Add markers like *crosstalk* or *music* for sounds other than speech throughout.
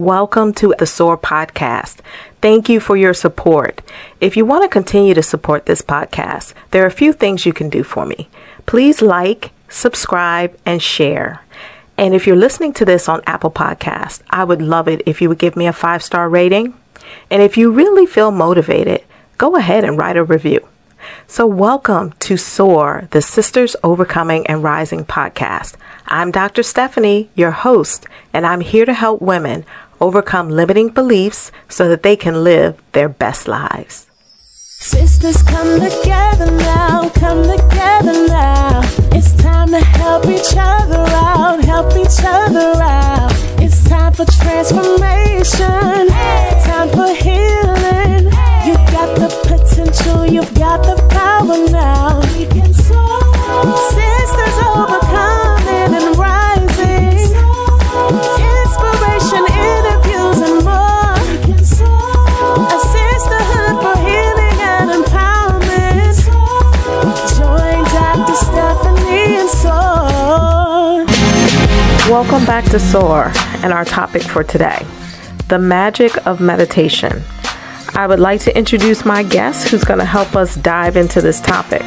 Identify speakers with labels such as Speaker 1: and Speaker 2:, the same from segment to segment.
Speaker 1: Welcome to the SOAR podcast. Thank you for your support. If you want to continue to support this podcast, there are a few things you can do for me. Please like, subscribe, and share. And if you're listening to this on Apple Podcast, I would love it if you would give me a five star rating. And if you really feel motivated, go ahead and write a review. So, welcome to SOAR, the Sisters Overcoming and Rising podcast. I'm Dr. Stephanie, your host, and I'm here to help women overcome limiting beliefs so that they can live their best lives.
Speaker 2: Sisters come together now, come together now. It's time to help each other out, help each other out. It's time for transformation, time for healing. You've got the potential, you've got the power now. We can. Sisters overcoming and rising.
Speaker 1: Welcome back to SOAR and our topic for today the magic of meditation. I would like to introduce my guest who's going to help us dive into this topic.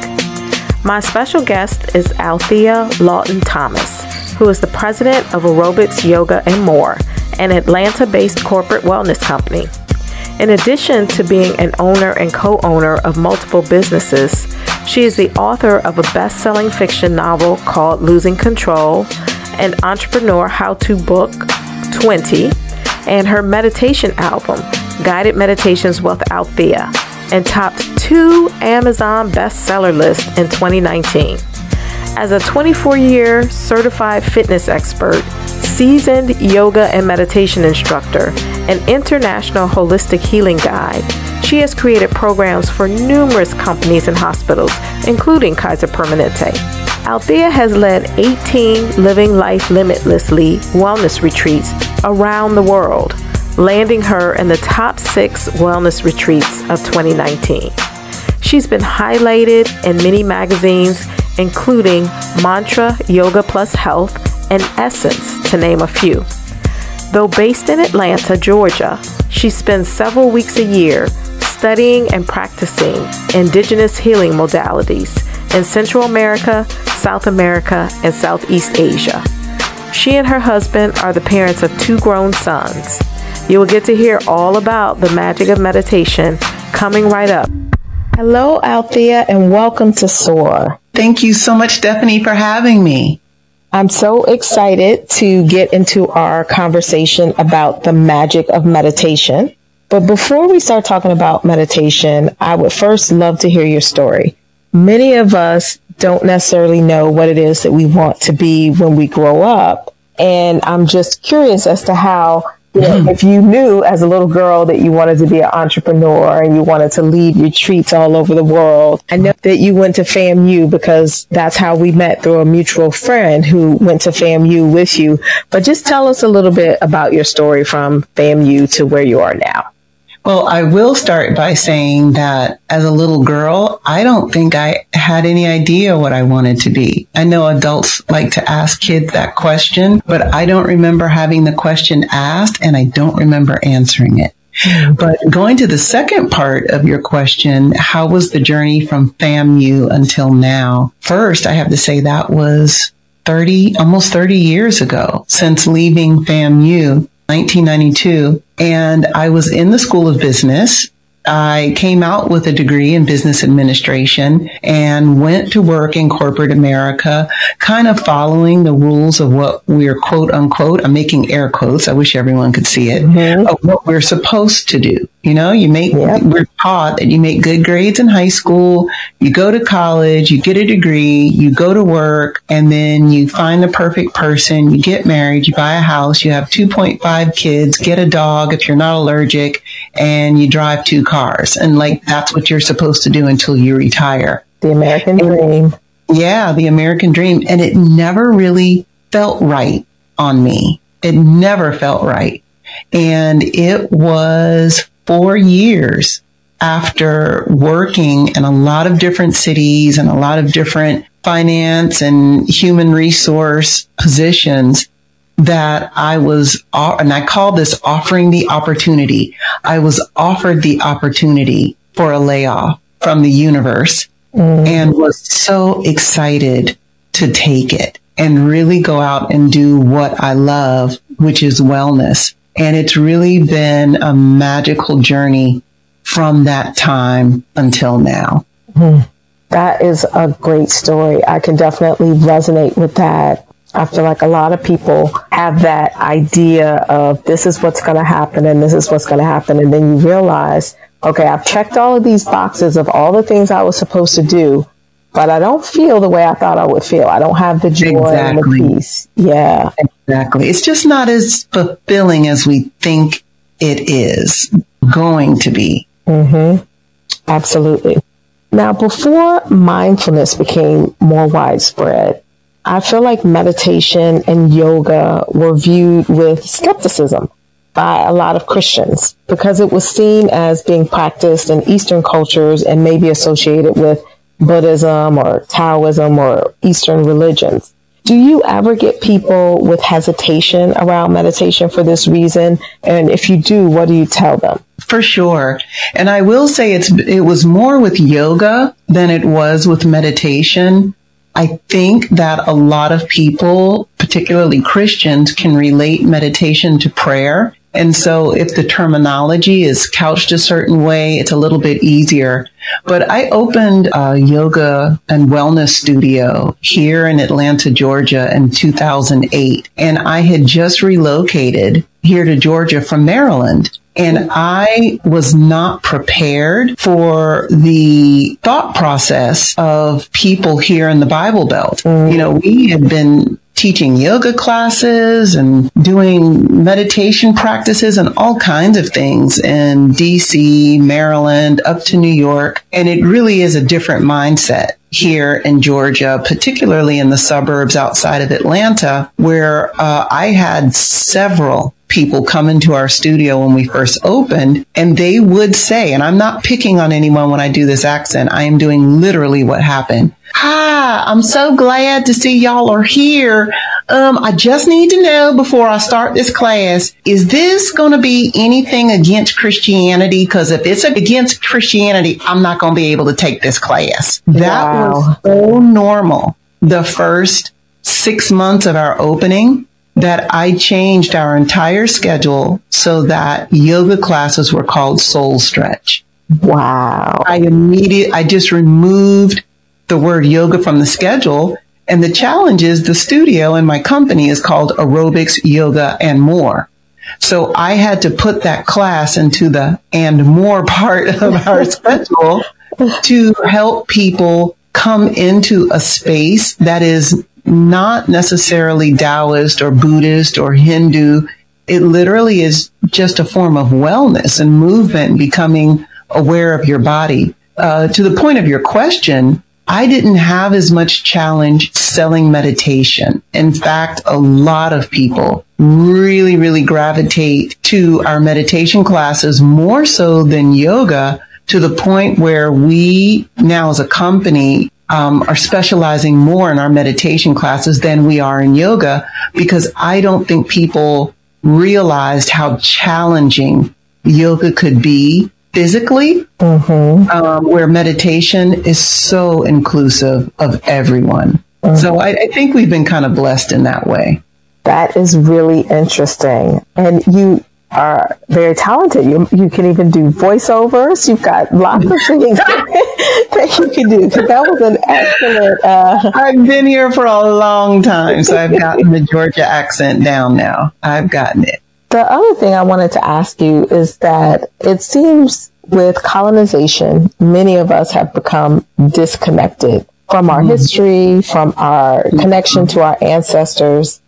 Speaker 1: My special guest is Althea Lawton Thompson, who is the president of Aerobics Yoga and More, an Atlanta based corporate wellness company. In addition to being an owner and co owner of multiple businesses, she is the author of a best selling fiction novel called Losing Control, an entrepreneur how to book 20, and her meditation album, Guided Meditations with Althea, and topped two Amazon bestseller lists in 2019. As a 24 year certified fitness expert, seasoned yoga and meditation instructor, and international holistic healing guide, she has created programs for numerous companies and hospitals, including Kaiser Permanente. Althea has led 18 Living Life Limitlessly wellness retreats around the world, landing her in the top six wellness retreats of 2019. She's been highlighted in many magazines, including Mantra, Yoga Plus Health, and Essence, to name a few. Though based in Atlanta, Georgia, she spends several weeks a year studying and practicing indigenous healing modalities in Central America, South America, and Southeast Asia. She and her husband are the parents of two grown sons. You will get to hear all about the magic of meditation coming right up. Hello, Althea, and welcome to SOAR.
Speaker 3: Thank you so much, Stephanie, for having me.
Speaker 1: I'm so excited to get into our conversation about the magic of meditation. But before we start talking about meditation, I would first love to hear your story. Many of us don't necessarily know what it is that we want to be when we grow up. And I'm just curious as to how, you know, mm-hmm. if you knew as a little girl that you wanted to be an entrepreneur and you wanted to lead retreats all over the world. I know that you went to FAMU because that's how we met through a mutual friend who went to FAMU with you. But just tell us a little bit about your story from FAMU to where you are now.
Speaker 3: Well, I will start by saying that as a little girl, I don't think I had any idea what I wanted to be. I know adults like to ask kids that question, but I don't remember having the question asked and I don't remember answering it. But going to the second part of your question, how was the journey from FAMU until now? First, I have to say that was 30, almost 30 years ago since leaving FAMU 1992 and I was in the School of Business. I came out with a degree in business administration and went to work in corporate America, kind of following the rules of what we're quote unquote, I'm making air quotes. I wish everyone could see it,
Speaker 1: Mhm.
Speaker 3: of what we're supposed to do. You know, you make,
Speaker 1: Yep.
Speaker 3: we're taught that you make good grades in high school, you go to college, you get a degree, you go to work, and then you find the perfect person, you get married, you buy a house, you have 2.5 kids, get a dog if you're not allergic, and you drive two cars. And like, that's what you're supposed to do until you retire.
Speaker 1: The American dream.
Speaker 3: Yeah, the American dream. And it never really felt right on me. It never felt right. And it was four years after working in a lot of different cities and a lot of different finance and human resource positions that I was, and I call this offering the opportunity. I was offered the opportunity for a layoff from the universe mm. and was so excited to take it and really go out and do what I love, which is wellness. And it's really been a magical journey from that time until now.
Speaker 1: Mm. That is a great story. I can definitely resonate with that. I feel like a lot of people have that idea of this is what's going to happen and this is what's going to happen. And then you realize, okay, I've checked all of these boxes of all the things I was supposed to do, but I don't feel the way I thought I would feel. I don't have the joy exactly. and the peace. Yeah.
Speaker 3: Exactly. It's just not as fulfilling as we think it is going to be.
Speaker 1: Mm-hmm. Absolutely. Now, before mindfulness became more widespread, I feel like meditation and yoga were viewed with skepticism by a lot of Christians because it was seen as being practiced in Eastern cultures and maybe associated with Buddhism or Taoism or Eastern religions. Do you ever get people with hesitation around meditation for this reason? And if you do, what do you tell them?
Speaker 3: For sure. And I will say it's, it was more with yoga than it was with meditation I think that a lot of people, particularly Christians, can relate meditation to prayer. And so if the terminology is couched a certain way, it's a little bit easier. But I opened a yoga and wellness studio here in Atlanta, Georgia in 2008. And I had just relocated here to Georgia from Maryland. And I was not prepared for the thought process of people here in the Bible Belt. Mm. You know, we had been teaching yoga classes and doing meditation practices and all kinds of things in DC, Maryland, up to New York. And it really is a different mindset here in Georgia, particularly in the suburbs outside of Atlanta, where uh, I had several people come into our studio when we first opened and they would say, and I'm not picking on anyone when I do this accent. I am doing literally what happened. Hi, I'm so glad to see y'all are here. Um, I just need to know before I start this class, is this going to be anything against Christianity? Because if it's against Christianity, I'm not going to be able to take this class. That wow. was so normal the first six months of our opening that I changed our entire schedule so that yoga classes were called soul stretch.
Speaker 1: Wow.
Speaker 3: I immediately, I just removed the word yoga from the schedule. And the challenge is the studio in my company is called aerobics, yoga, and more. So I had to put that class into the and more *laughs* part of our *laughs* schedule to help people come into a space that is not necessarily Taoist or Buddhist or Hindu. It literally is just a form of wellness and movement, becoming aware of your body. Uh, to the point of your question, I didn't have as much challenge selling meditation. In fact, a lot of people really, really gravitate to our meditation classes more so than yoga to the point where we now as a company um, are specializing more in our meditation classes than we are in yoga because I don't think people realized how challenging yoga could be physically, mm-hmm. um, where meditation is so inclusive of everyone. Mm-hmm. So I, I think we've been kind of blessed in that way.
Speaker 1: That is really interesting. And you are very talented. You, you can even do voiceovers. You've got lots of things *laughs* that you can do. That was an excellent. Uh...
Speaker 3: I've been here for a long time, so I've gotten the Georgia accent down now. I've gotten it.
Speaker 1: The other thing I wanted to ask you is that it seems with colonization, many of us have become disconnected from our mm-hmm. history, from our connection to our ancestors.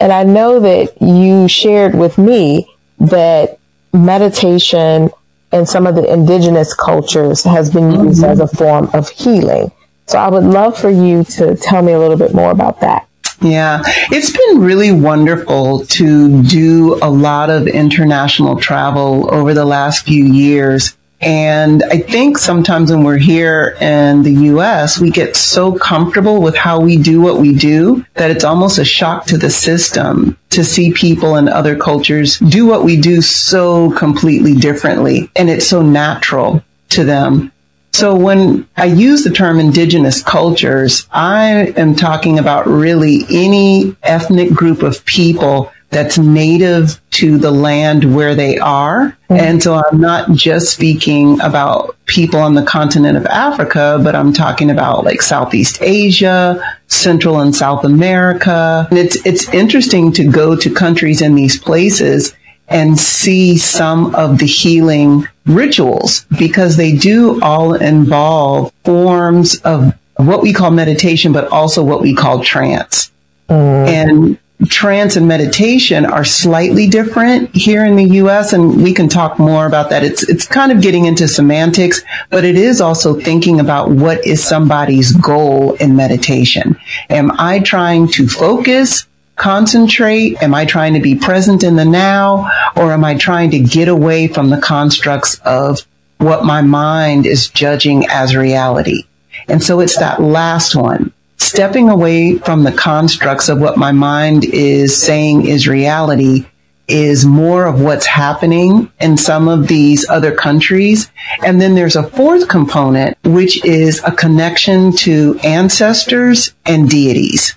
Speaker 1: And I know that you shared with me that meditation in some of the indigenous cultures has been used mm-hmm. as a form of healing. So I would love for you to tell me a little bit more about that.
Speaker 3: Yeah, it's been really wonderful to do a lot of international travel over the last few years And I think sometimes when we're here in the US, we get so comfortable with how we do what we do that it's almost a shock to the system to see people in other cultures do what we do so completely differently. And it's so natural to them. So when I use the term indigenous cultures, I am talking about really any ethnic group of people that's native to the land where they are. Mm-hmm. And so I'm not just speaking about people on the continent of Africa, but I'm talking about like Southeast Asia, Central and South America. And it's, it's interesting to go to countries in these places and see some of the healing rituals because they do all involve forms of what we call meditation, but also what we call trance. Mm. And trance and meditation are slightly different here in the US and we can talk more about that. It's it's kind of getting into semantics, but it is also thinking about what is somebody's goal in meditation. Am I trying to focus, concentrate? Am I trying to be present in the now or am I trying to get away from the constructs of what my mind is judging as reality? And so it's that last one stepping away from the constructs of what my mind is saying is reality is more of what's happening in some of these other countries. And then there's a fourth component, which is a connection to ancestors and deities.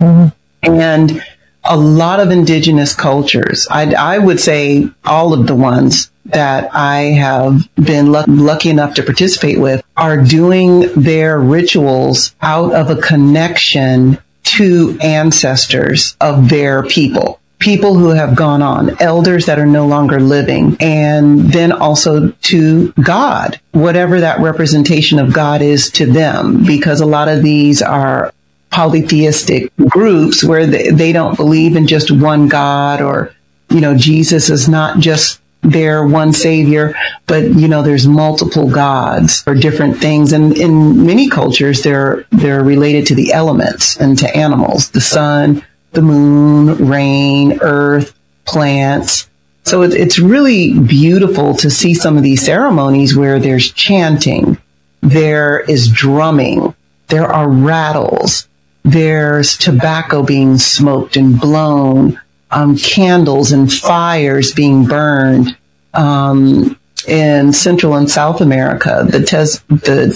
Speaker 3: Mm-hmm. And a lot of indigenous cultures, I, I would say all of the ones that I have been lucky enough to participate with are doing their rituals out of a connection to ancestors of their people. People who have gone on, elders that are no longer living, and then also to God, whatever that representation of God is to them, because a lot of these are polytheistic groups where they, they don't believe in just one God or, you know, Jesus is not just their one savior, but you know, there's multiple gods or different things. And in many cultures, they're, they're related to the elements and to animals, the sun, the moon, rain, earth, plants. So it, it's really beautiful to see some of these ceremonies where there's chanting, there is drumming, there are rattles, there's tobacco being smoked and blown, um, candles and fires being burned um, in Central and South America. The tes- the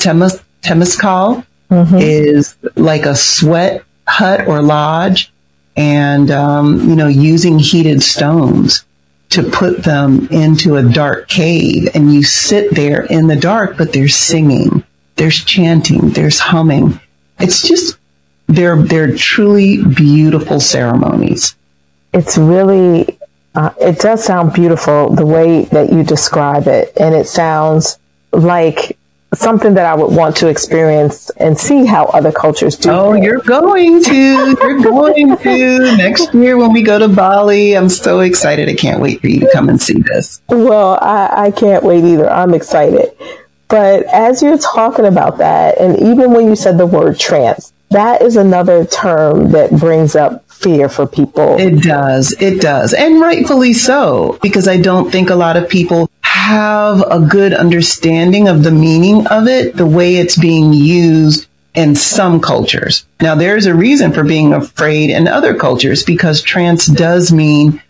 Speaker 3: temescal mm-hmm. is like a sweat hut or lodge, and um, you know using heated stones to put them into a dark cave, and you sit there in the dark, but there's singing, there's chanting, there's humming. It's just they're they're truly beautiful ceremonies
Speaker 1: it's really uh, it does sound beautiful the way that you describe it and it sounds like something that I would want to experience and see how other cultures do.
Speaker 3: Oh, it. you're going to. You're *laughs* going to next year when we go to Bali. I'm so excited. I can't wait for you to come and see this.
Speaker 1: Well, I, I can't wait either. I'm excited. But as you're talking about that, and even when you said the word trance, that is another term that brings up fear for people.
Speaker 3: It does. It does. And rightfully so, because I don't think a lot of people have a good understanding of the meaning of it, the way it's being used in some cultures. Now, there's a reason for being afraid in other cultures because trance does mean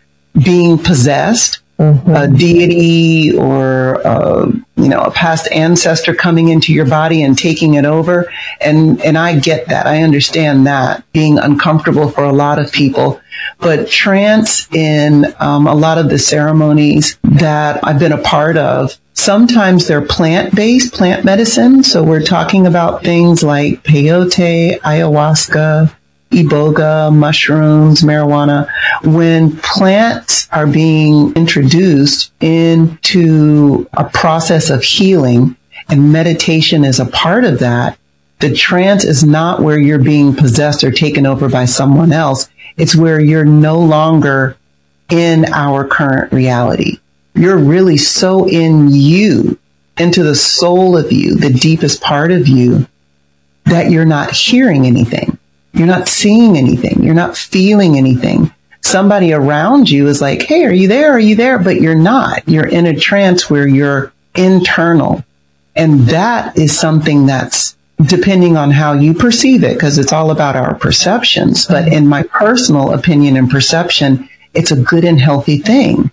Speaker 3: being possessed mm-hmm. a deity or uh, you know a past ancestor coming into your body and taking it over. And and I get that. I understand that being uncomfortable for a lot of people. But trance in um, a lot of the ceremonies that I've been a part of sometimes they're plant based plant medicine. So we're talking about things like peyote ayahuasca iboga, mushrooms, marijuana, when plants are being introduced into a process of healing and meditation is a part of that, the trance is not where you're being possessed or taken over by someone else. It's where you're no longer in our current reality. You're really so in you, into the soul of you, the deepest part of you, that you're not hearing anything. You're not seeing anything. You're not feeling anything. Somebody around you is like, Hey, are you there? Are you there? But you're not. You're in a trance where you're internal. And that is something that's depending on how you perceive it, because it's all about our perceptions. But in my personal opinion and perception, it's a good and healthy thing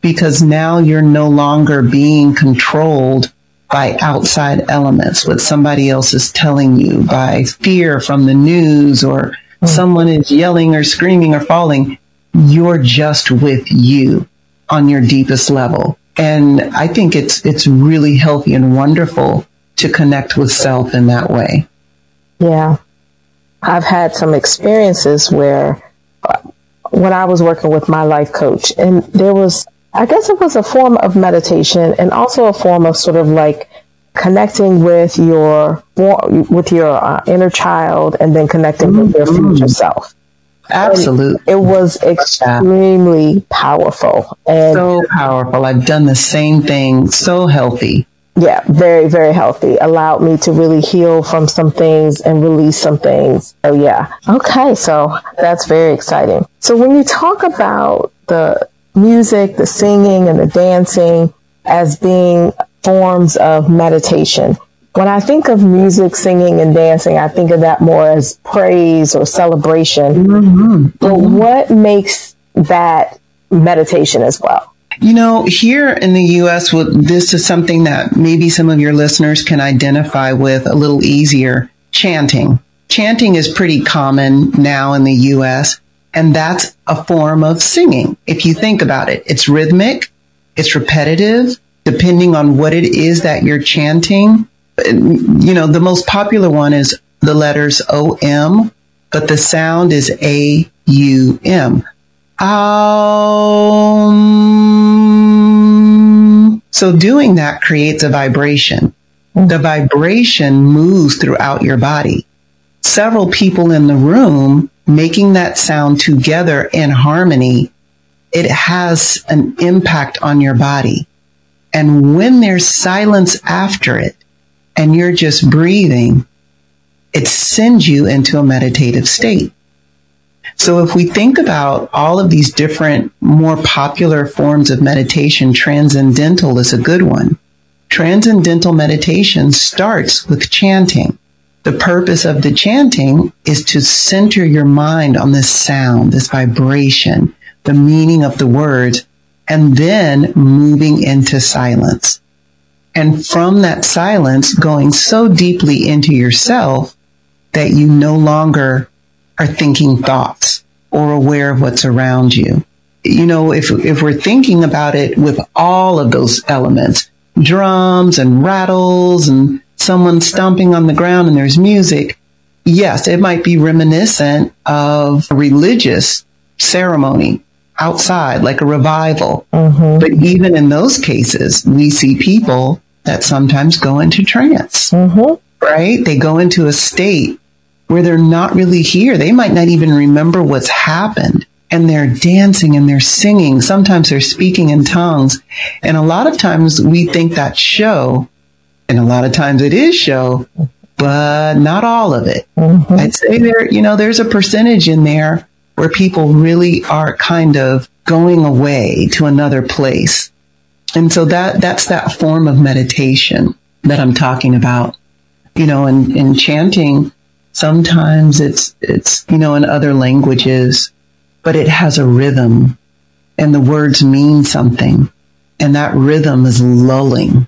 Speaker 3: because now you're no longer being controlled by outside elements, what somebody else is telling you, by fear from the news or mm. someone is yelling or screaming or falling. You're just with you on your deepest level. And I think it's, it's really healthy and wonderful to connect with self in that way.
Speaker 1: Yeah. I've had some experiences where uh, when I was working with my life coach and there was, I guess it was a form of meditation and also a form of sort of like connecting with your, with your uh, inner child and then connecting mm-hmm. with your mm-hmm. future self.
Speaker 3: Absolutely.
Speaker 1: And it was extremely powerful
Speaker 3: and so powerful. I've done the same thing. So healthy
Speaker 1: yeah, very, very healthy. Allowed me to really heal from some things and release some things. Oh yeah. Okay. So that's very exciting. So when you talk about the music, the singing and the dancing as being forms of meditation, when I think of music, singing, and dancing, I think of that more as praise or celebration. Mm-hmm. But mm-hmm. what makes that meditation as well?
Speaker 3: You know, here in the U.S., this is something that maybe some of your listeners can identify with a little easier. Chanting. Chanting is pretty common now in the U.S., and that's a form of singing. If you think about it, it's rhythmic, it's repetitive, depending on what it is that you're chanting. You know, the most popular one is the letters O-M, but the sound is A-U-M. Um, so doing that creates a vibration. The vibration moves throughout your body. Several people in the room making that sound together in harmony, it has an impact on your body. And when there's silence after it and you're just breathing, it sends you into a meditative state. So if we think about all of these different, more popular forms of meditation, transcendental is a good one. Transcendental meditation starts with chanting. The purpose of the chanting is to center your mind on this sound, this vibration, the meaning of the words, and then moving into silence. And from that silence, going so deeply into yourself that you no longer are thinking thoughts or aware of what's around you. You know, if, if we're thinking about it with all of those elements, drums and rattles and someone stomping on the ground and there's music, yes, it might be reminiscent of a religious ceremony outside, like a revival. Mm-hmm. But even in those cases, we see people that sometimes go into trance, mm-hmm. right? They go into a state where they're not really here. They might not even remember what's happened and they're dancing and they're singing. Sometimes they're speaking in tongues. And a lot of times we think that show, and a lot of times it is show, but not all of it. Mm-hmm. I'd say there, you know, there's a percentage in there where people really are kind of going away to another place. And so that, that's that form of meditation that I'm talking about. You know, and, and chanting Sometimes it's, it's, you know, in other languages, but it has a rhythm and the words mean something. And that rhythm is lulling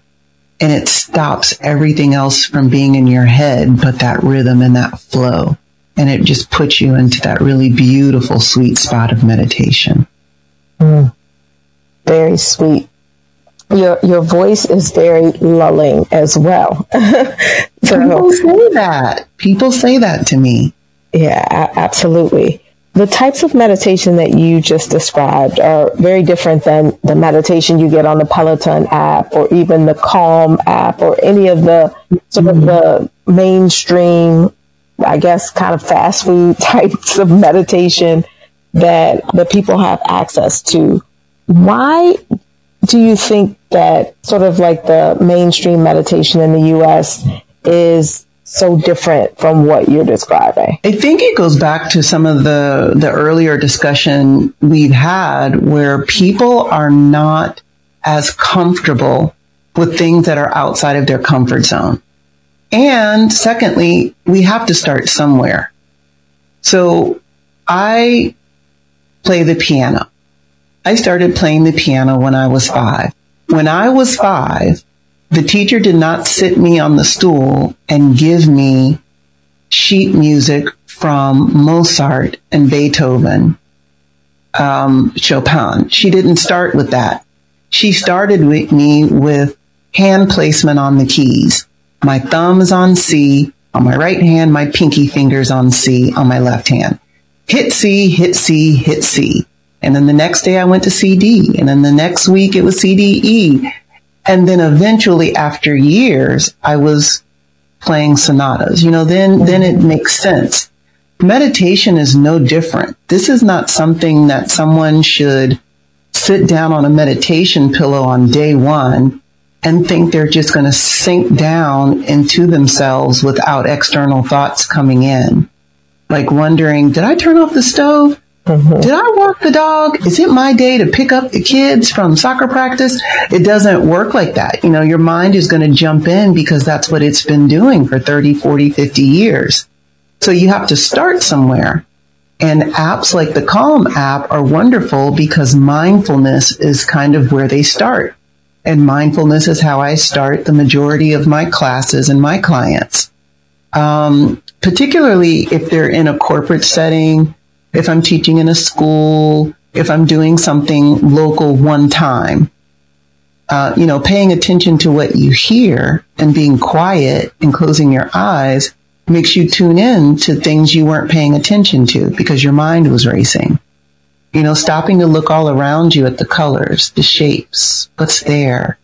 Speaker 3: and it stops everything else from being in your head, but that rhythm and that flow. And it just puts you into that really beautiful, sweet spot of meditation.
Speaker 1: Mm. Very sweet your your voice is very lulling as well. *laughs*
Speaker 3: so, People say that. People say that to me.
Speaker 1: Yeah, absolutely. The types of meditation that you just described are very different than the meditation you get on the Peloton app or even the Calm app or any of the sort of the mainstream, I guess, kind of fast food *laughs* types of meditation that the people have access to. Why do you think that sort of like the mainstream meditation in the US is so different from what you're describing?
Speaker 3: I think it goes back to some of the, the earlier discussion we've had where people are not as comfortable with things that are outside of their comfort zone. And secondly, we have to start somewhere. So I play the piano. I started playing the piano when I was five. When I was five, the teacher did not sit me on the stool and give me sheet music from Mozart and Beethoven, um, Chopin. She didn't start with that. She started with me with hand placement on the keys. My thumb is on C on my right hand, my pinky fingers on C on my left hand. Hit C, hit C, hit C. And then the next day I went to CD. And then the next week it was CDE. And then eventually after years, I was playing sonatas. You know, then, then it makes sense. Meditation is no different. This is not something that someone should sit down on a meditation pillow on day one and think they're just going to sink down into themselves without external thoughts coming in. Like wondering, did I turn off the stove? Mm-hmm. Did I walk the dog? Is it my day to pick up the kids from soccer practice? It doesn't work like that. You know, your mind is going to jump in because that's what it's been doing for 30, 40, 50 years. So you have to start somewhere. And apps like the Calm app are wonderful because mindfulness is kind of where they start. And mindfulness is how I start the majority of my classes and my clients. Um, particularly if they're in a corporate setting if I'm teaching in a school, if I'm doing something local one time, uh, you know, paying attention to what you hear and being quiet and closing your eyes makes you tune in to things you weren't paying attention to because your mind was racing. You know, stopping to look all around you at the colors, the shapes, what's there,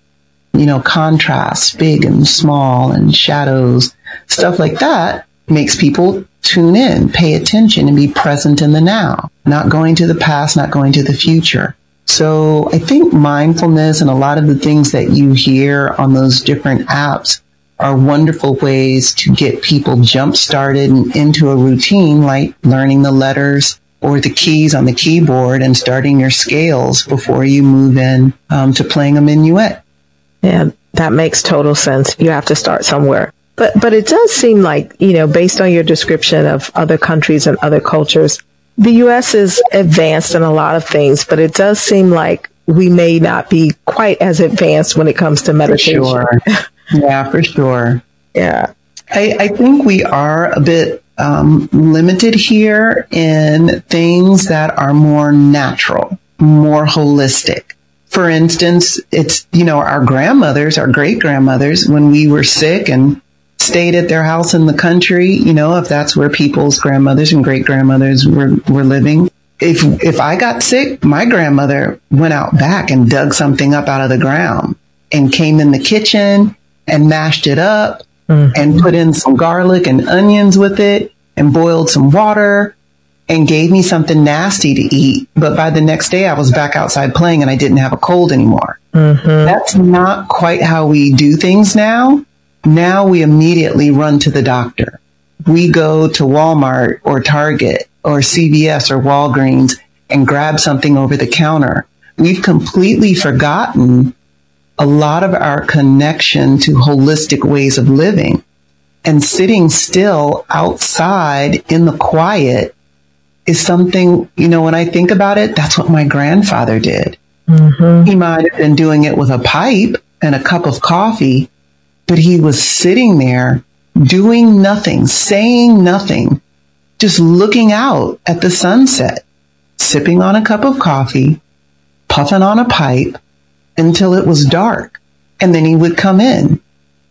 Speaker 3: you know, contrasts, big and small and shadows, stuff like that makes people tune in, pay attention, and be present in the now, not going to the past, not going to the future. So I think mindfulness and a lot of the things that you hear on those different apps are wonderful ways to get people jump started and into a routine like learning the letters or the keys on the keyboard and starting your scales before you move in um, to playing a minuet.
Speaker 1: Yeah, that makes total sense. You have to start somewhere. But but it does seem like, you know, based on your description of other countries and other cultures, the US is advanced in a lot of things, but it does seem like we may not be quite as advanced when it comes to meditation.
Speaker 3: For sure. *laughs* yeah, for sure.
Speaker 1: Yeah.
Speaker 3: I, I think we are a bit um, limited here in things that are more natural, more holistic. For instance, it's, you know, our grandmothers, our great grandmothers, when we were sick and stayed at their house in the country, you know, if that's where people's grandmothers and great grandmothers were, were living. If, if I got sick, my grandmother went out back and dug something up out of the ground and came in the kitchen and mashed it up mm-hmm. and put in some garlic and onions with it and boiled some water and gave me something nasty to eat. But by the next day, I was back outside playing and I didn't have a cold anymore. Mm-hmm. That's not quite how we do things now. Now we immediately run to the doctor. We go to Walmart or Target or CVS or Walgreens and grab something over the counter. We've completely forgotten a lot of our connection to holistic ways of living and sitting still outside in the quiet is something, you know, when I think about it, that's what my grandfather did. Mm-hmm. He might have been doing it with a pipe and a cup of coffee, but he was sitting there doing nothing, saying nothing, just looking out at the sunset, sipping on a cup of coffee, puffing on a pipe until it was dark. And then he would come in.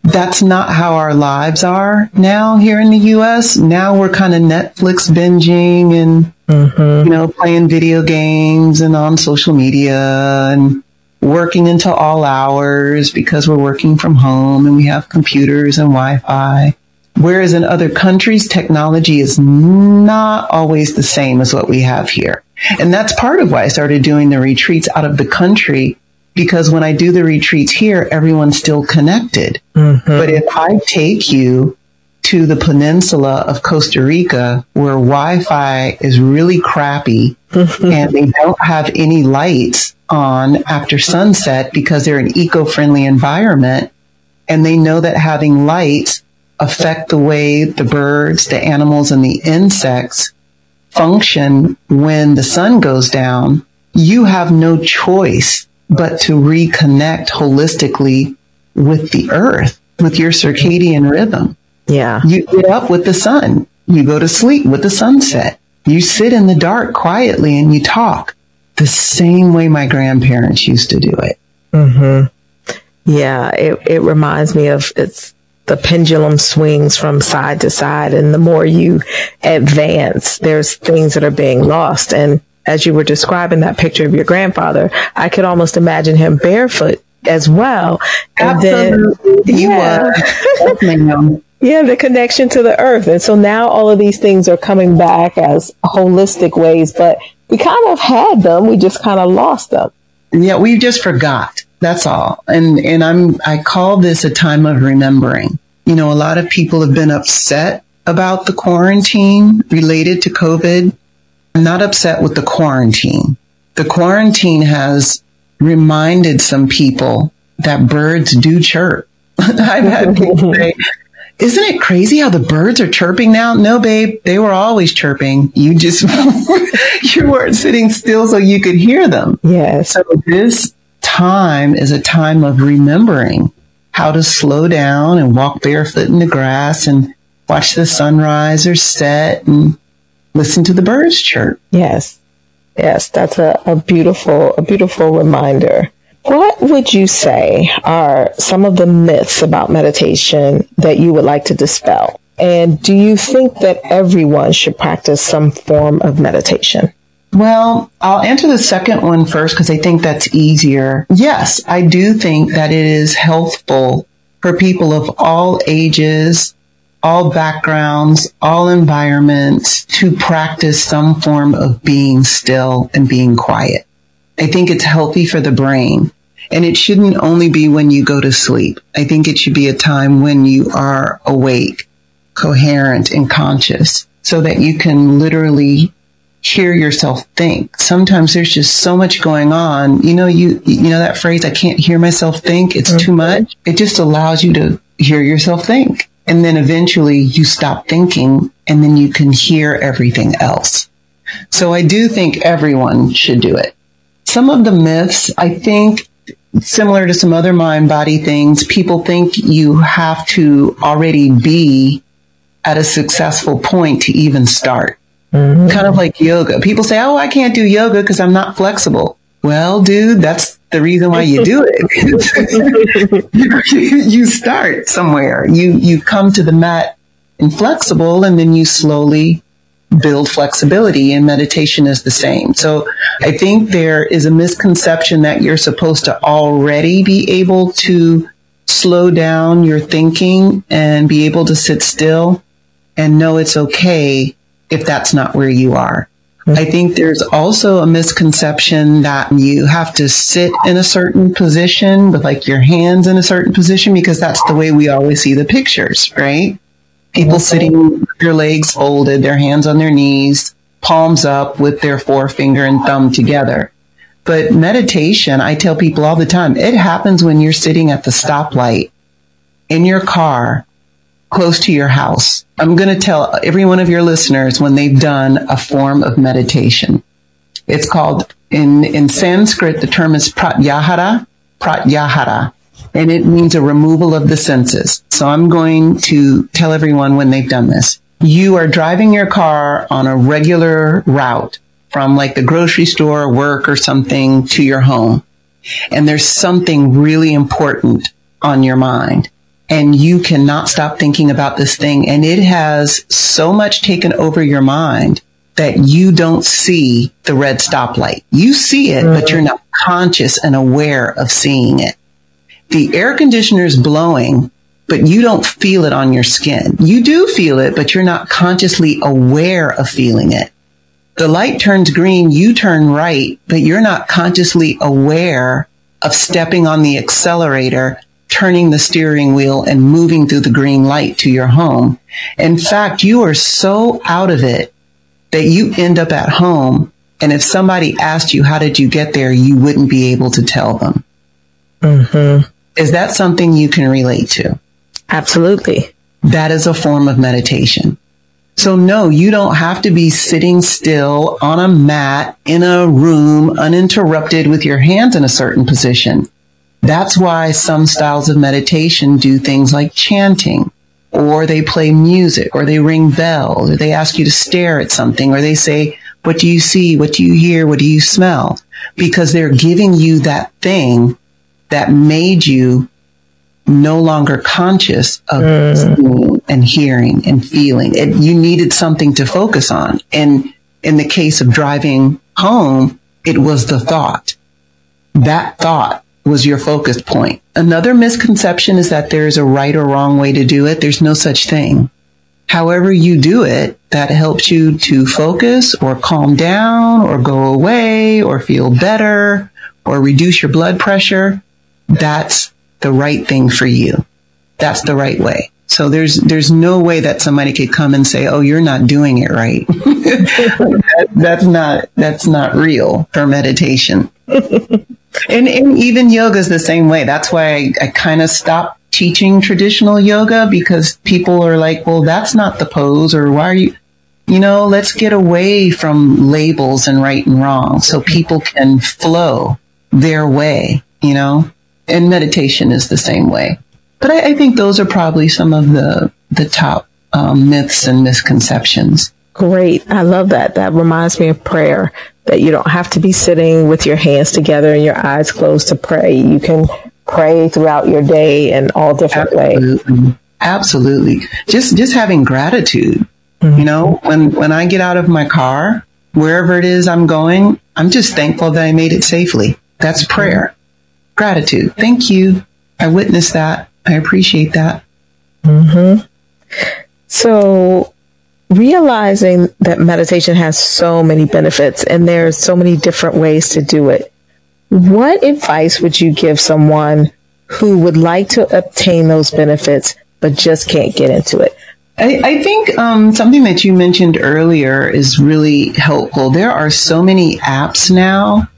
Speaker 3: That's not how our lives are now here in the US. Now we're kind of Netflix binging and, mm-hmm. you know, playing video games and on social media and working until all hours because we're working from home and we have computers and Wi-Fi. Whereas in other countries, technology is not always the same as what we have here. And that's part of why I started doing the retreats out of the country because when I do the retreats here, everyone's still connected. Mm-hmm. But if I take you to the peninsula of Costa Rica where Wi-Fi is really crappy *laughs* and they don't have any lights on after sunset because they're an eco-friendly environment and they know that having lights affect the way the birds, the animals, and the insects function when the sun goes down, you have no choice but to reconnect holistically with the earth, with your circadian rhythm.
Speaker 1: Yeah.
Speaker 3: You get up with the sun. You go to sleep with the sunset. You sit in the dark quietly and you talk the same way my grandparents used to do it.
Speaker 1: Mm-hmm. Yeah. It, it reminds me of it's the pendulum swings from side to side. And the more you advance, there's things that are being lost. And as you were describing that picture of your grandfather, I could almost imagine him barefoot as well.
Speaker 3: And Absolutely. Then, yeah. *laughs*
Speaker 1: yeah, the connection to the earth. And so now all of these things are coming back as holistic ways, but we kind of had them. We just kind of lost them.
Speaker 3: Yeah, we just forgot. That's all. And, and I'm, I call this a time of remembering. You know, a lot of people have been upset about the quarantine related to COVID. I'm not upset with the quarantine. The quarantine has reminded some people that birds do chirp. *laughs* I've had people *laughs* say, isn't it crazy how the birds are chirping now? No, babe, they were always chirping. You just, *laughs* you weren't sitting still so you could hear them.
Speaker 1: Yes.
Speaker 3: So this time is a time of remembering how to slow down and walk barefoot in the grass and watch the sunrise or set and listen to the birds chirp.
Speaker 1: Yes. Yes, that's a, a beautiful, a beautiful reminder. What would you say are some of the myths about meditation that you would like to dispel? And do you think that everyone should practice some form of meditation?
Speaker 3: Well, I'll answer the second one first because I think that's easier. Yes, I do think that it is healthful for people of all ages, all backgrounds, all environments to practice some form of being still and being quiet. I think it's healthy for the brain. And it shouldn't only be when you go to sleep. I think it should be a time when you are awake, coherent, and conscious so that you can literally hear yourself think. Sometimes there's just so much going on. You know, you, you know that phrase, I can't hear myself think. It's mm-hmm. too much. It just allows you to hear yourself think. And then eventually you stop thinking and then you can hear everything else. So I do think everyone should do it. Some of the myths, I think similar to some other mind body things, people think you have to already be at a successful point to even start. Mm-hmm. Kind of like yoga. People say, Oh, I can't do yoga because I'm not flexible. Well, dude, that's the reason why you do it. *laughs* you start somewhere. You, you come to the mat inflexible and then you slowly build flexibility and meditation is the same. So I think there is a misconception that you're supposed to already be able to slow down your thinking and be able to sit still and know it's okay if that's not where you are. I think there's also a misconception that you have to sit in a certain position with like your hands in a certain position because that's the way we always see the pictures, right? People sitting with their legs folded, their hands on their knees, palms up with their forefinger and thumb together. But meditation, I tell people all the time, it happens when you're sitting at the stoplight in your car close to your house. I'm going to tell every one of your listeners when they've done a form of meditation. It's called in, in Sanskrit, the term is pratyahara, pratyahara and it means a removal of the senses. So I'm going to tell everyone when they've done this. You are driving your car on a regular route from like the grocery store, work or something to your home. And there's something really important on your mind and you cannot stop thinking about this thing. And it has so much taken over your mind that you don't see the red stoplight. You see it, but you're not conscious and aware of seeing it the air conditioner is blowing, but you don't feel it on your skin. You do feel it, but you're not consciously aware of feeling it. The light turns green, you turn right, but you're not consciously aware of stepping on the accelerator, turning the steering wheel and moving through the green light to your home. In fact, you are so out of it that you end up at home And if somebody asked you, how did you get there? You wouldn't be able to tell them.
Speaker 1: Mm-hmm.
Speaker 3: Is that something you can relate to?
Speaker 1: Absolutely.
Speaker 3: That is a form of meditation. So no, you don't have to be sitting still on a mat in a room uninterrupted with your hands in a certain position. That's why some styles of meditation do things like chanting or they play music or they ring bells or they ask you to stare at something or they say, what do you see? What do you hear? What do you smell? Because they're giving you that thing that made you no longer conscious of mm. seeing and hearing and feeling. It, you needed something to focus on. And in the case of driving home, it was the thought. That thought was your focus point. Another misconception is that there is a right or wrong way to do it. There's no such thing. However you do it, that helps you to focus or calm down or go away or feel better or reduce your blood pressure. That's the right thing for you. That's the right way. So there's there's no way that somebody could come and say, "Oh, you're not doing it right." that, *laughs* that's not that's not real for meditation. *laughs* and, and even yoga is the same way. That's why I, I kind of stopped teaching traditional yoga because people are like, "Well, that's not the pose," or "Why are you?" You know, let's get away from labels and right and wrong, so people can flow their way. You know and meditation is the same way. But I, I think those are probably some of the the top um, myths and misconceptions.
Speaker 1: Great. I love that. That reminds me of prayer that you don't have to be sitting with your hands together and your eyes closed to pray. You can pray throughout your day in all different
Speaker 3: Absolutely.
Speaker 1: ways.
Speaker 3: Absolutely. Just just having gratitude. Mm-hmm. You know, when when I get out of my car, wherever it is I'm going, I'm just thankful that I made it safely. That's prayer gratitude. Thank you. I witnessed that. I appreciate that.
Speaker 1: Mm-hmm. So, realizing that meditation has so many benefits and there's so many different ways to do it, what advice would you give someone who would like to obtain those benefits but just can't get into it?
Speaker 3: I, I think um, something that you mentioned earlier is really helpful. There are so many apps now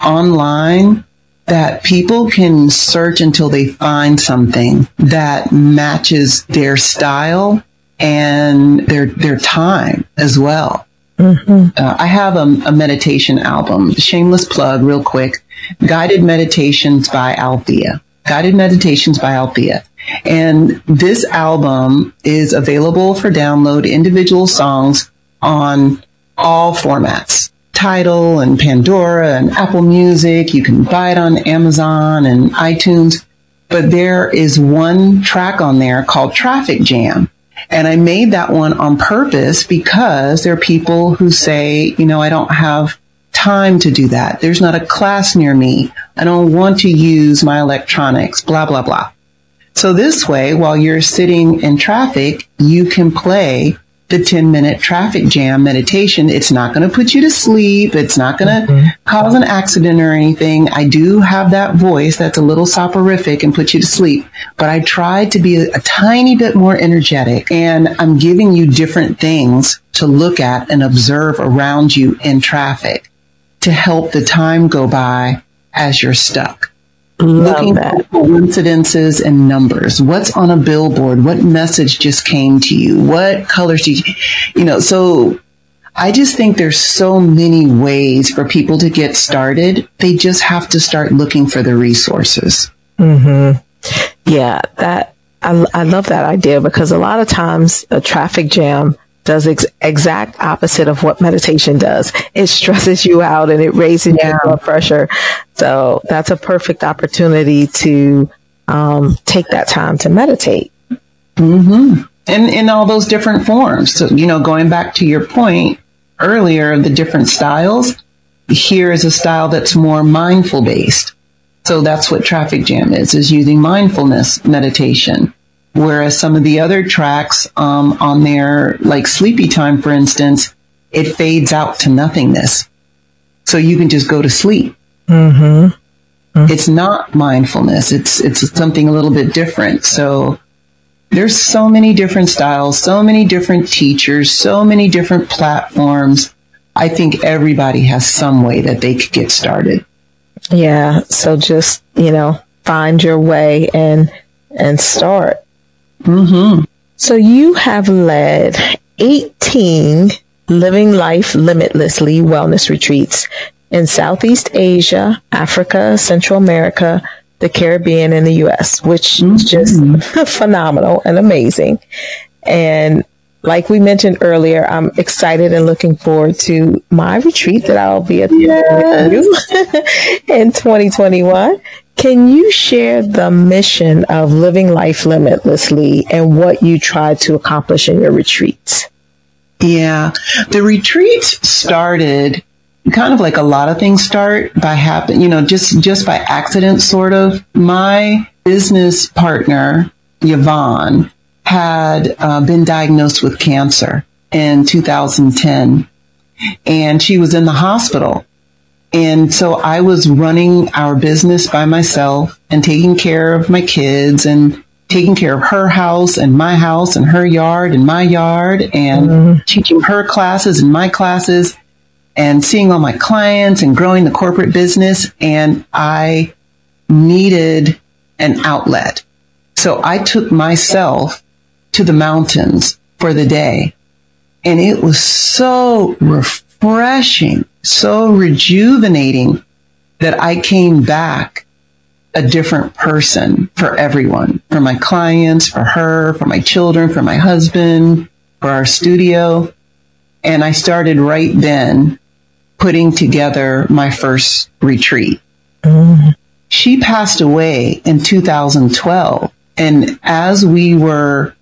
Speaker 3: online that people can search until they find something that matches their style and their their time as well. Mm-hmm. Uh, I have a, a, meditation album, shameless plug, real quick. Guided Meditations by Althea. Guided Meditations by Althea. And this album is available for download individual songs on all formats. Tidal and Pandora and Apple Music. You can buy it on Amazon and iTunes. But there is one track on there called Traffic Jam. And I made that one on purpose because there are people who say, you know, I don't have time to do that. There's not a class near me. I don't want to use my electronics, blah, blah, blah. So this way, while you're sitting in traffic, you can play the 10 minute traffic jam meditation. It's not going to put you to sleep. It's not going to mm-hmm. cause an accident or anything. I do have that voice that's a little soporific and put you to sleep, but I tried to be a, a tiny bit more energetic and I'm giving you different things to look at and observe around you in traffic to help the time go by as you're stuck.
Speaker 1: Looking
Speaker 3: for coincidences and numbers. What's on a billboard? What message just came to you? What colors do you, you know, so I just think there's so many ways for people to get started. They just have to start looking for the resources.
Speaker 1: Mm-hmm. Yeah, that I, I love that idea because a lot of times a traffic jam does ex- exact opposite of what meditation does. It stresses you out and it raises yeah. your blood pressure. So that's a perfect opportunity to um, take that time to meditate.
Speaker 3: Mm-hmm. And in all those different forms. So, you know, going back to your point earlier, of the different styles, here is a style that's more mindful based. So that's what traffic jam is, is using mindfulness meditation. Whereas some of the other tracks um, on there, like Sleepy Time, for instance, it fades out to nothingness. So you can just go to sleep.
Speaker 1: Mm-hmm.
Speaker 3: Mm-hmm. It's not mindfulness. It's it's something a little bit different. So there's so many different styles, so many different teachers, so many different platforms. I think everybody has some way that they could get started.
Speaker 1: Yeah. So just, you know, find your way and, and start.
Speaker 3: Mm-hmm.
Speaker 1: So you have led 18 living life limitlessly wellness retreats in Southeast Asia, Africa, Central America, the Caribbean, and the US, which mm-hmm. is just *laughs* phenomenal and amazing. And like we mentioned earlier, I'm excited and looking forward to my retreat that I'll be at yes. *laughs* in 2021. Can you share the mission of living life limitlessly and what you try to accomplish in your retreats?
Speaker 3: Yeah, the retreats started kind of like a lot of things start by happen, you know, just just by accident, sort of. My business partner, Yvonne, had uh, been diagnosed with cancer in 2010, and she was in the hospital. And so I was running our business by myself and taking care of my kids and taking care of her house and my house and her yard and my yard and mm-hmm. teaching her classes and my classes and seeing all my clients and growing the corporate business. And I needed an outlet. So I took myself to the mountains for the day. And it was so refreshing, so rejuvenating that I came back a different person for everyone, for my clients, for her, for my children, for my husband, for our studio. And I started right then putting together my first retreat. Mm. She passed away in 2012. And as we were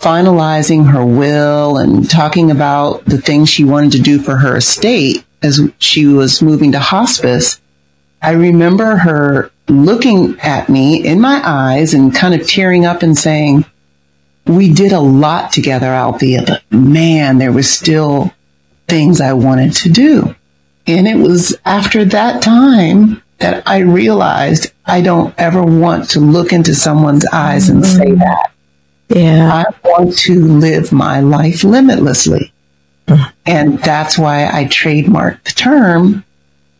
Speaker 3: finalizing her will and talking about the things she wanted to do for her estate as she was moving to hospice, I remember her looking at me in my eyes and kind of tearing up and saying, we did a lot together, Althea, but man, there was still things I wanted to do. And it was after that time that I realized I don't ever want to look into someone's eyes and say mm-hmm. that.
Speaker 1: Yeah.
Speaker 3: I want to live my life limitlessly. And that's why I trademarked the term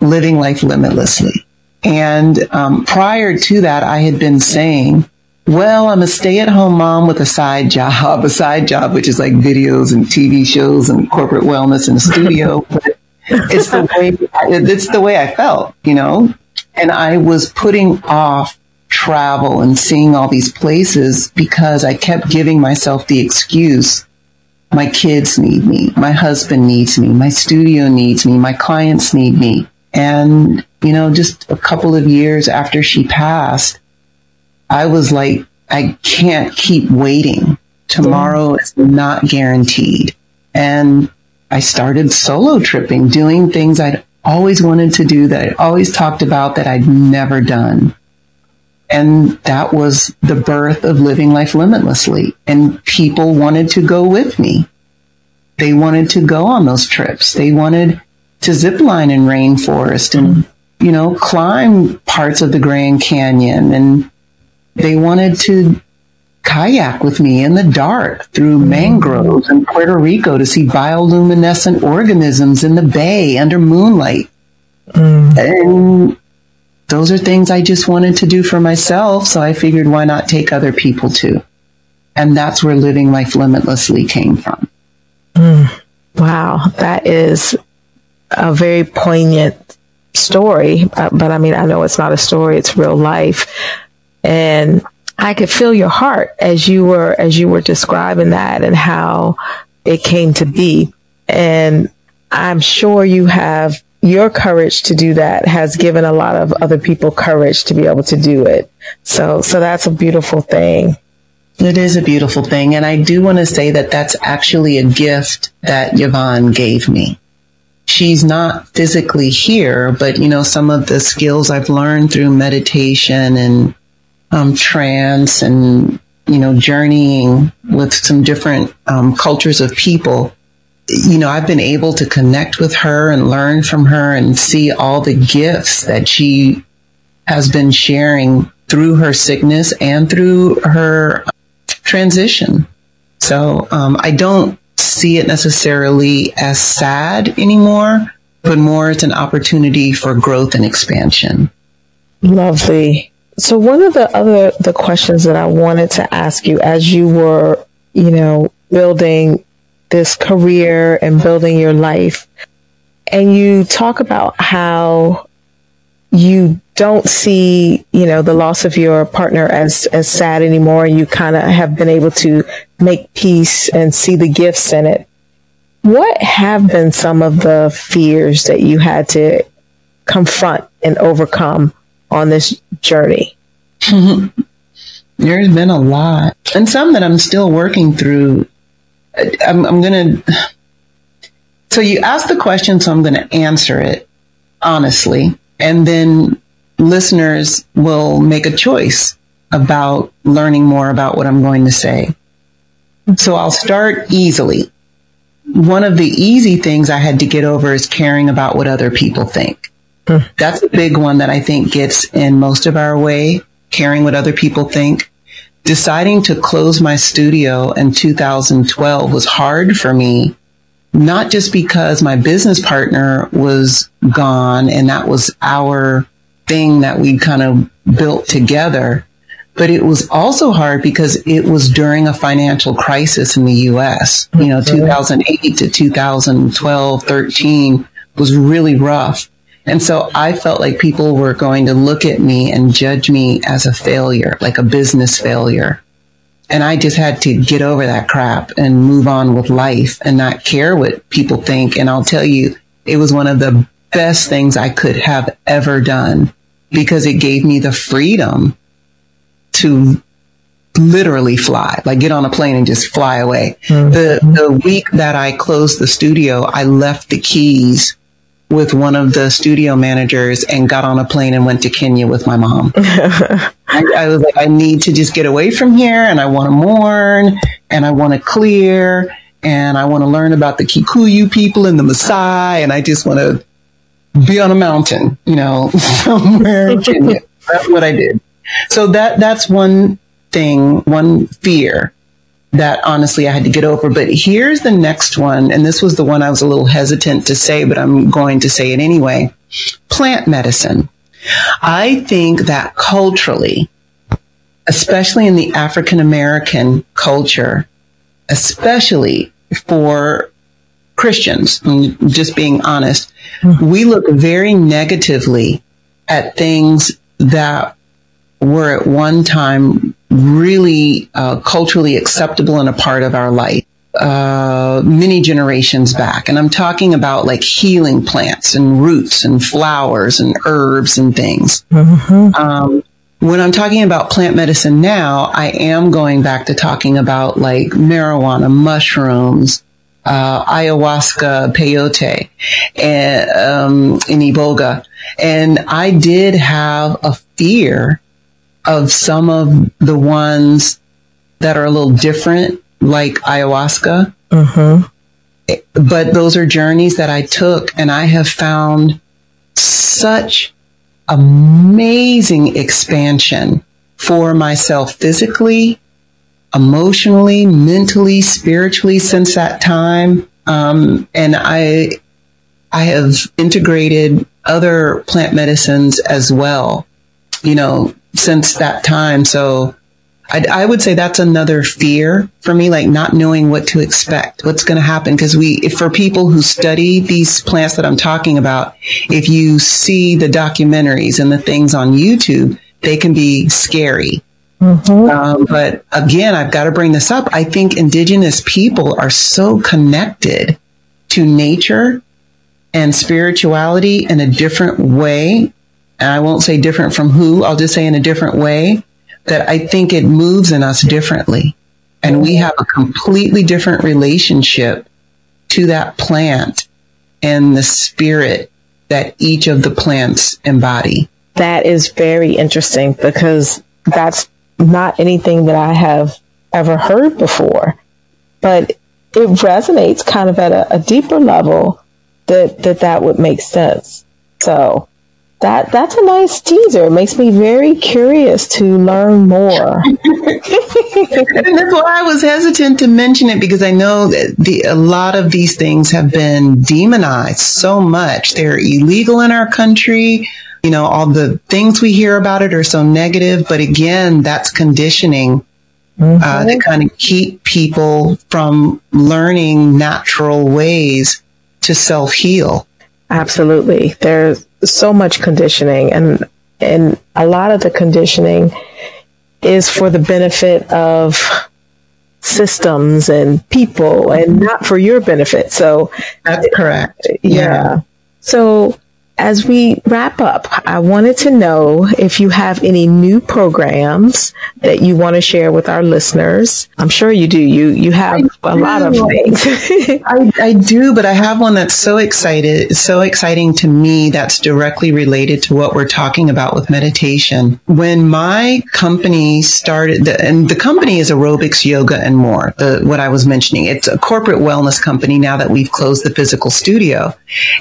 Speaker 3: living life limitlessly. And um, prior to that, I had been saying, well, I'm a stay at home mom with a side job, a side job, which is like videos and TV shows and corporate wellness and a studio. *laughs* it's the way, it's the way I felt, you know, and I was putting off travel and seeing all these places because I kept giving myself the excuse my kids need me, my husband needs me, my studio needs me, my clients need me. And, you know, just a couple of years after she passed, I was like, I can't keep waiting. Tomorrow mm. is not guaranteed. And I started solo tripping, doing things I'd always wanted to do that I always talked about that I'd never done. And that was the birth of living life limitlessly. And people wanted to go with me. They wanted to go on those trips. They wanted to zip line in rainforest and, you know, climb parts of the Grand Canyon. And they wanted to kayak with me in the dark through mangroves in Puerto Rico to see bioluminescent organisms in the bay under moonlight. Mm. And those are things I just wanted to do for myself. So I figured why not take other people too? And that's where living life limitlessly came from.
Speaker 1: Mm. Wow. That is a very poignant story. Uh, but I mean, I know it's not a story. It's real life. And I could feel your heart as you were, as you were describing that and how it came to be. And I'm sure you have your courage to do that has given a lot of other people courage to be able to do it. So, so that's a beautiful thing.
Speaker 3: It is a beautiful thing. And I do want to say that that's actually a gift that Yvonne gave me. She's not physically here, but you know, some of the skills I've learned through meditation and um, trance and, you know, journeying with some different um, cultures of people you know, I've been able to connect with her and learn from her and see all the gifts that she has been sharing through her sickness and through her transition. So um, I don't see it necessarily as sad anymore, but more as an opportunity for growth and expansion.
Speaker 1: Lovely. So one of the other the questions that I wanted to ask you as you were, you know, building this career and building your life and you talk about how you don't see, you know, the loss of your partner as as sad anymore and you kind of have been able to make peace and see the gifts in it. What have been some of the fears that you had to confront and overcome on this journey? *laughs*
Speaker 3: There's been a lot, and some that I'm still working through. I'm, I'm going to. So you asked the question, so I'm going to answer it honestly, and then listeners will make a choice about learning more about what I'm going to say. So I'll start easily. One of the easy things I had to get over is caring about what other people think. Hmm. That's a big one that I think gets in most of our way, caring what other people think. Deciding to close my studio in 2012 was hard for me, not just because my business partner was gone and that was our thing that we kind of built together, but it was also hard because it was during a financial crisis in the US. You know, mm-hmm. 2008 to 2012, 13 was really rough. And so I felt like people were going to look at me and judge me as a failure, like a business failure. And I just had to get over that crap and move on with life and not care what people think. And I'll tell you, it was one of the best things I could have ever done because it gave me the freedom to literally fly, like get on a plane and just fly away. Mm-hmm. The, the week that I closed the studio, I left the keys with one of the studio managers and got on a plane and went to Kenya with my mom. *laughs* I, I, was like, I need to just get away from here and I want to mourn and I want to clear and I want to learn about the Kikuyu people and the Maasai and I just want to be on a mountain, you know, *laughs* somewhere in Kenya. That's what I did. So that, that's one thing, one fear that honestly I had to get over. But here's the next one. And this was the one I was a little hesitant to say, but I'm going to say it anyway. Plant medicine. I think that culturally, especially in the African American culture, especially for Christians, just being honest, mm-hmm. we look very negatively at things that were at one time really uh, culturally acceptable and a part of our life uh, many generations back. And I'm talking about like healing plants and roots and flowers and herbs and things. Mm-hmm. Um, when I'm talking about plant medicine now, I am going back to talking about like marijuana, mushrooms, uh, ayahuasca, peyote, and, um, in Iboga. And I did have a fear of some of the ones that are a little different, like ayahuasca. Mm-hmm. But those are journeys that I took and I have found such amazing expansion for myself physically, emotionally, mentally, spiritually since that time. Um, and I, I have integrated other plant medicines as well. You know, since that time. So I, I, would say that's another fear for me, like not knowing what to expect, what's going to happen. Because we, if for people who study these plants that I'm talking about, if you see the documentaries and the things on YouTube, they can be scary. Mm-hmm. Um, but again, I've got to bring this up. I think indigenous people are so connected to nature and spirituality in a different way and I won't say different from who, I'll just say in a different way, that I think it moves in us differently. And we have a completely different relationship to that plant and the spirit that each of the plants embody.
Speaker 1: That is very interesting because that's not anything that I have ever heard before, but it resonates kind of at a, a deeper level that, that that would make sense. So that that's a nice teaser. It makes me very curious to learn more. *laughs*
Speaker 3: and that's why I was hesitant to mention it because I know that the, a lot of these things have been demonized so much. They're illegal in our country. You know, all the things we hear about it are so negative. But again, that's conditioning mm-hmm. uh, that kind of keep people from learning natural ways to self heal.
Speaker 1: Absolutely. There's so much conditioning and and a lot of the conditioning is for the benefit of systems and people and not for your benefit. So
Speaker 3: that's correct.
Speaker 1: Yeah. yeah. So as we wrap up, I wanted to know if you have any new programs that you want to share with our listeners. I'm sure you do. You you have I a do. lot of things. *laughs*
Speaker 3: I, I do, but I have one that's so excited, so exciting to me. That's directly related to what we're talking about with meditation. When my company started, the, and the company is aerobics, yoga, and more. The what I was mentioning. It's a corporate wellness company now that we've closed the physical studio,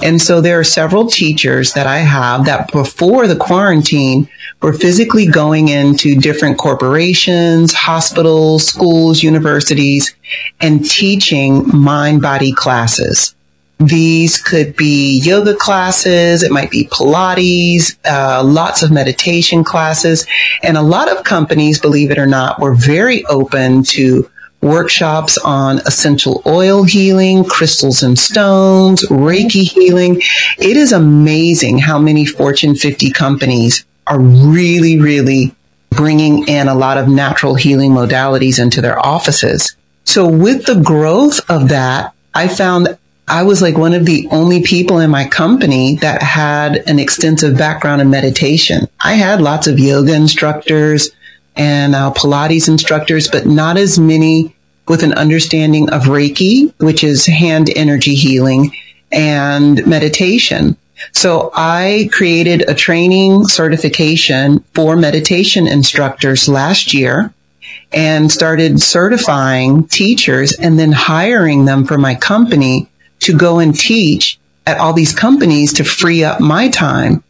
Speaker 3: and so there are several teachers teachers that I have that before the quarantine were physically going into different corporations, hospitals, schools, universities, and teaching mind body classes. These could be yoga classes, it might be Pilates, uh, lots of meditation classes, and a lot of companies, believe it or not, were very open to workshops on essential oil healing, crystals and stones, Reiki healing. It is amazing how many Fortune 50 companies are really, really bringing in a lot of natural healing modalities into their offices. So with the growth of that, I found I was like one of the only people in my company that had an extensive background in meditation. I had lots of yoga instructors and uh, Pilates instructors, but not as many with an understanding of Reiki, which is hand energy healing and meditation. So I created a training certification for meditation instructors last year and started certifying teachers and then hiring them for my company to go and teach at all these companies to free up my time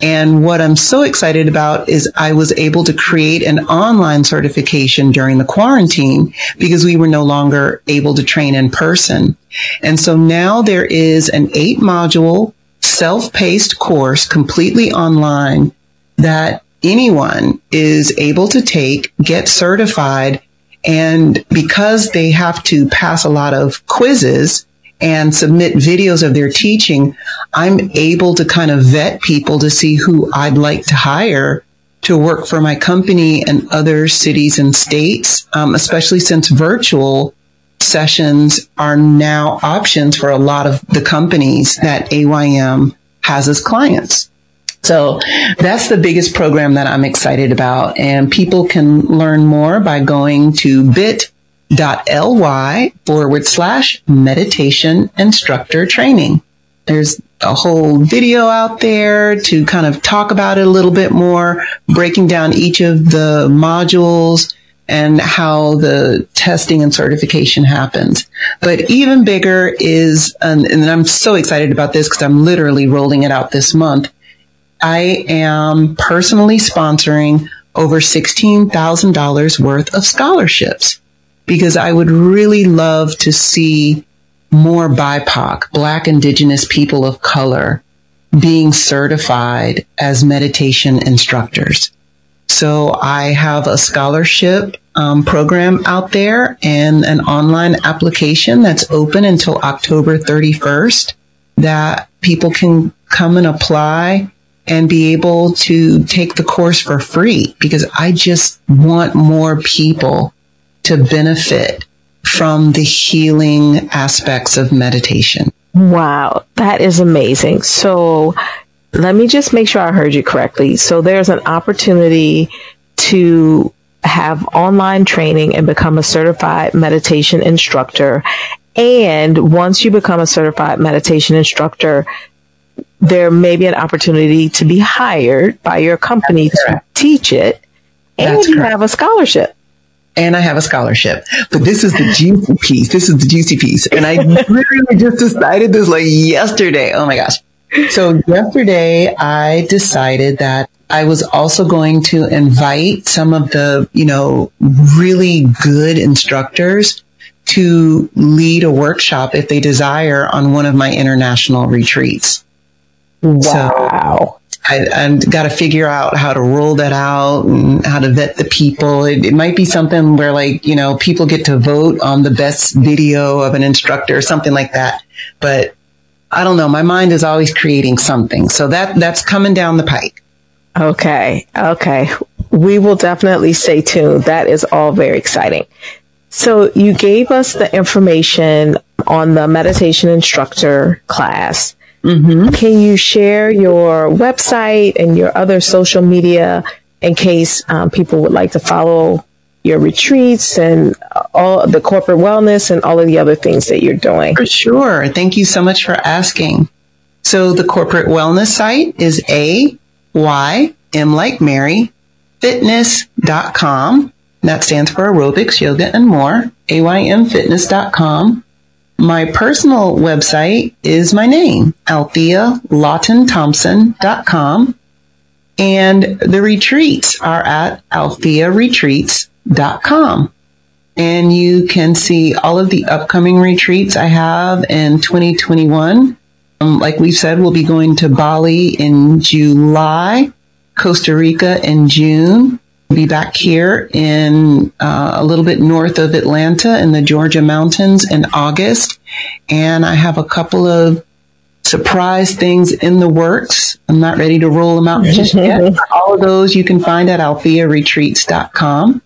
Speaker 3: and what I'm so excited about is I was able to create an online certification during the quarantine because we were no longer able to train in person. And so now there is an eight module self-paced course completely online that anyone is able to take, get certified. And because they have to pass a lot of quizzes, and submit videos of their teaching, I'm able to kind of vet people to see who I'd like to hire to work for my company and other cities and states, um, especially since virtual sessions are now options for a lot of the companies that AYM has as clients. So that's the biggest program that I'm excited about. And people can learn more by going to bit ly forward slash meditation instructor training. There's a whole video out there to kind of talk about it a little bit more, breaking down each of the modules and how the testing and certification happens. But even bigger is, and, and I'm so excited about this because I'm literally rolling it out this month. I am personally sponsoring over $16,000 worth of scholarships because I would really love to see more BIPOC, Black Indigenous people of color, being certified as meditation instructors. So I have a scholarship um, program out there and an online application that's open until October 31st that people can come and apply and be able to take the course for free because I just want more people to benefit from the healing aspects of meditation.
Speaker 1: Wow, that is amazing. So let me just make sure I heard you correctly. So there's an opportunity to have online training and become a certified meditation instructor. And once you become a certified meditation instructor, there may be an opportunity to be hired by your company to teach it. And you have a scholarship
Speaker 3: and I have a scholarship. But this is the juicy piece. This is the juicy piece. And I literally just decided this like yesterday. Oh my gosh. So yesterday I decided that I was also going to invite some of the, you know, really good instructors to lead a workshop if they desire on one of my international retreats.
Speaker 1: Wow.
Speaker 3: So I've got to figure out how to roll that out and how to vet the people. It, it, might be something where like, you know, people get to vote on the best video of an instructor or something like that. But I don't know. My mind is always creating something. So that, that's coming down the pike.
Speaker 1: Okay. Okay. We will definitely stay tuned. That is all very exciting. So you gave us the information on the meditation instructor class. Mm-hmm. Can you share your website and your other social media in case um, people would like to follow your retreats and all the corporate wellness and all of the other things that you're doing?
Speaker 3: For sure. Thank you so much for asking. So the corporate wellness site is a y m like Mary fitness.com. That stands for aerobics, yoga, and more. aymfitness.com. My personal website is my name, Althea Lawton Thompson.com. And the retreats are at althearetreats.com. And you can see all of the upcoming retreats I have in 2021. Um, like we said, we'll be going to Bali in July, Costa Rica in June, be back here in uh, a little bit north of Atlanta in the Georgia mountains in August. And I have a couple of surprise things in the works. I'm not ready to roll them out just yet. All of those you can find at althearetreats.com.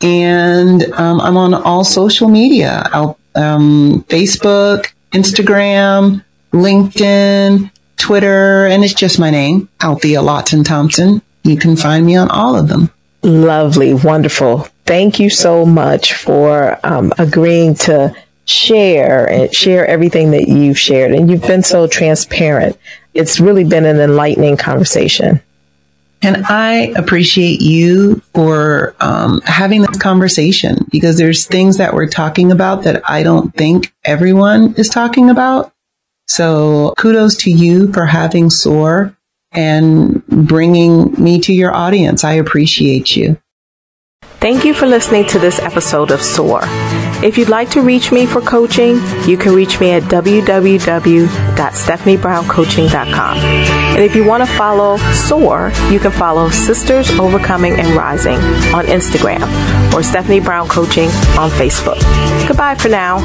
Speaker 3: And um, I'm on all social media um, Facebook, Instagram, LinkedIn, Twitter, and it's just my name, Althea Lawton Thompson. You can find me on all of them.
Speaker 1: Lovely, wonderful. Thank you so much for um, agreeing to share and share everything that you've shared. And you've been so transparent. It's really been an enlightening conversation.
Speaker 3: And I appreciate you for um, having this conversation because there's things that we're talking about that I don't think everyone is talking about. So kudos to you for having SOAR and bringing me to your audience. I appreciate you.
Speaker 1: Thank you for listening to this episode of SOAR. If you'd like to reach me for coaching, you can reach me at www.stephaniebrowncoaching.com. And if you want to follow SOAR, you can follow Sisters Overcoming and Rising on Instagram or Stephanie Brown Coaching on Facebook. Goodbye for now.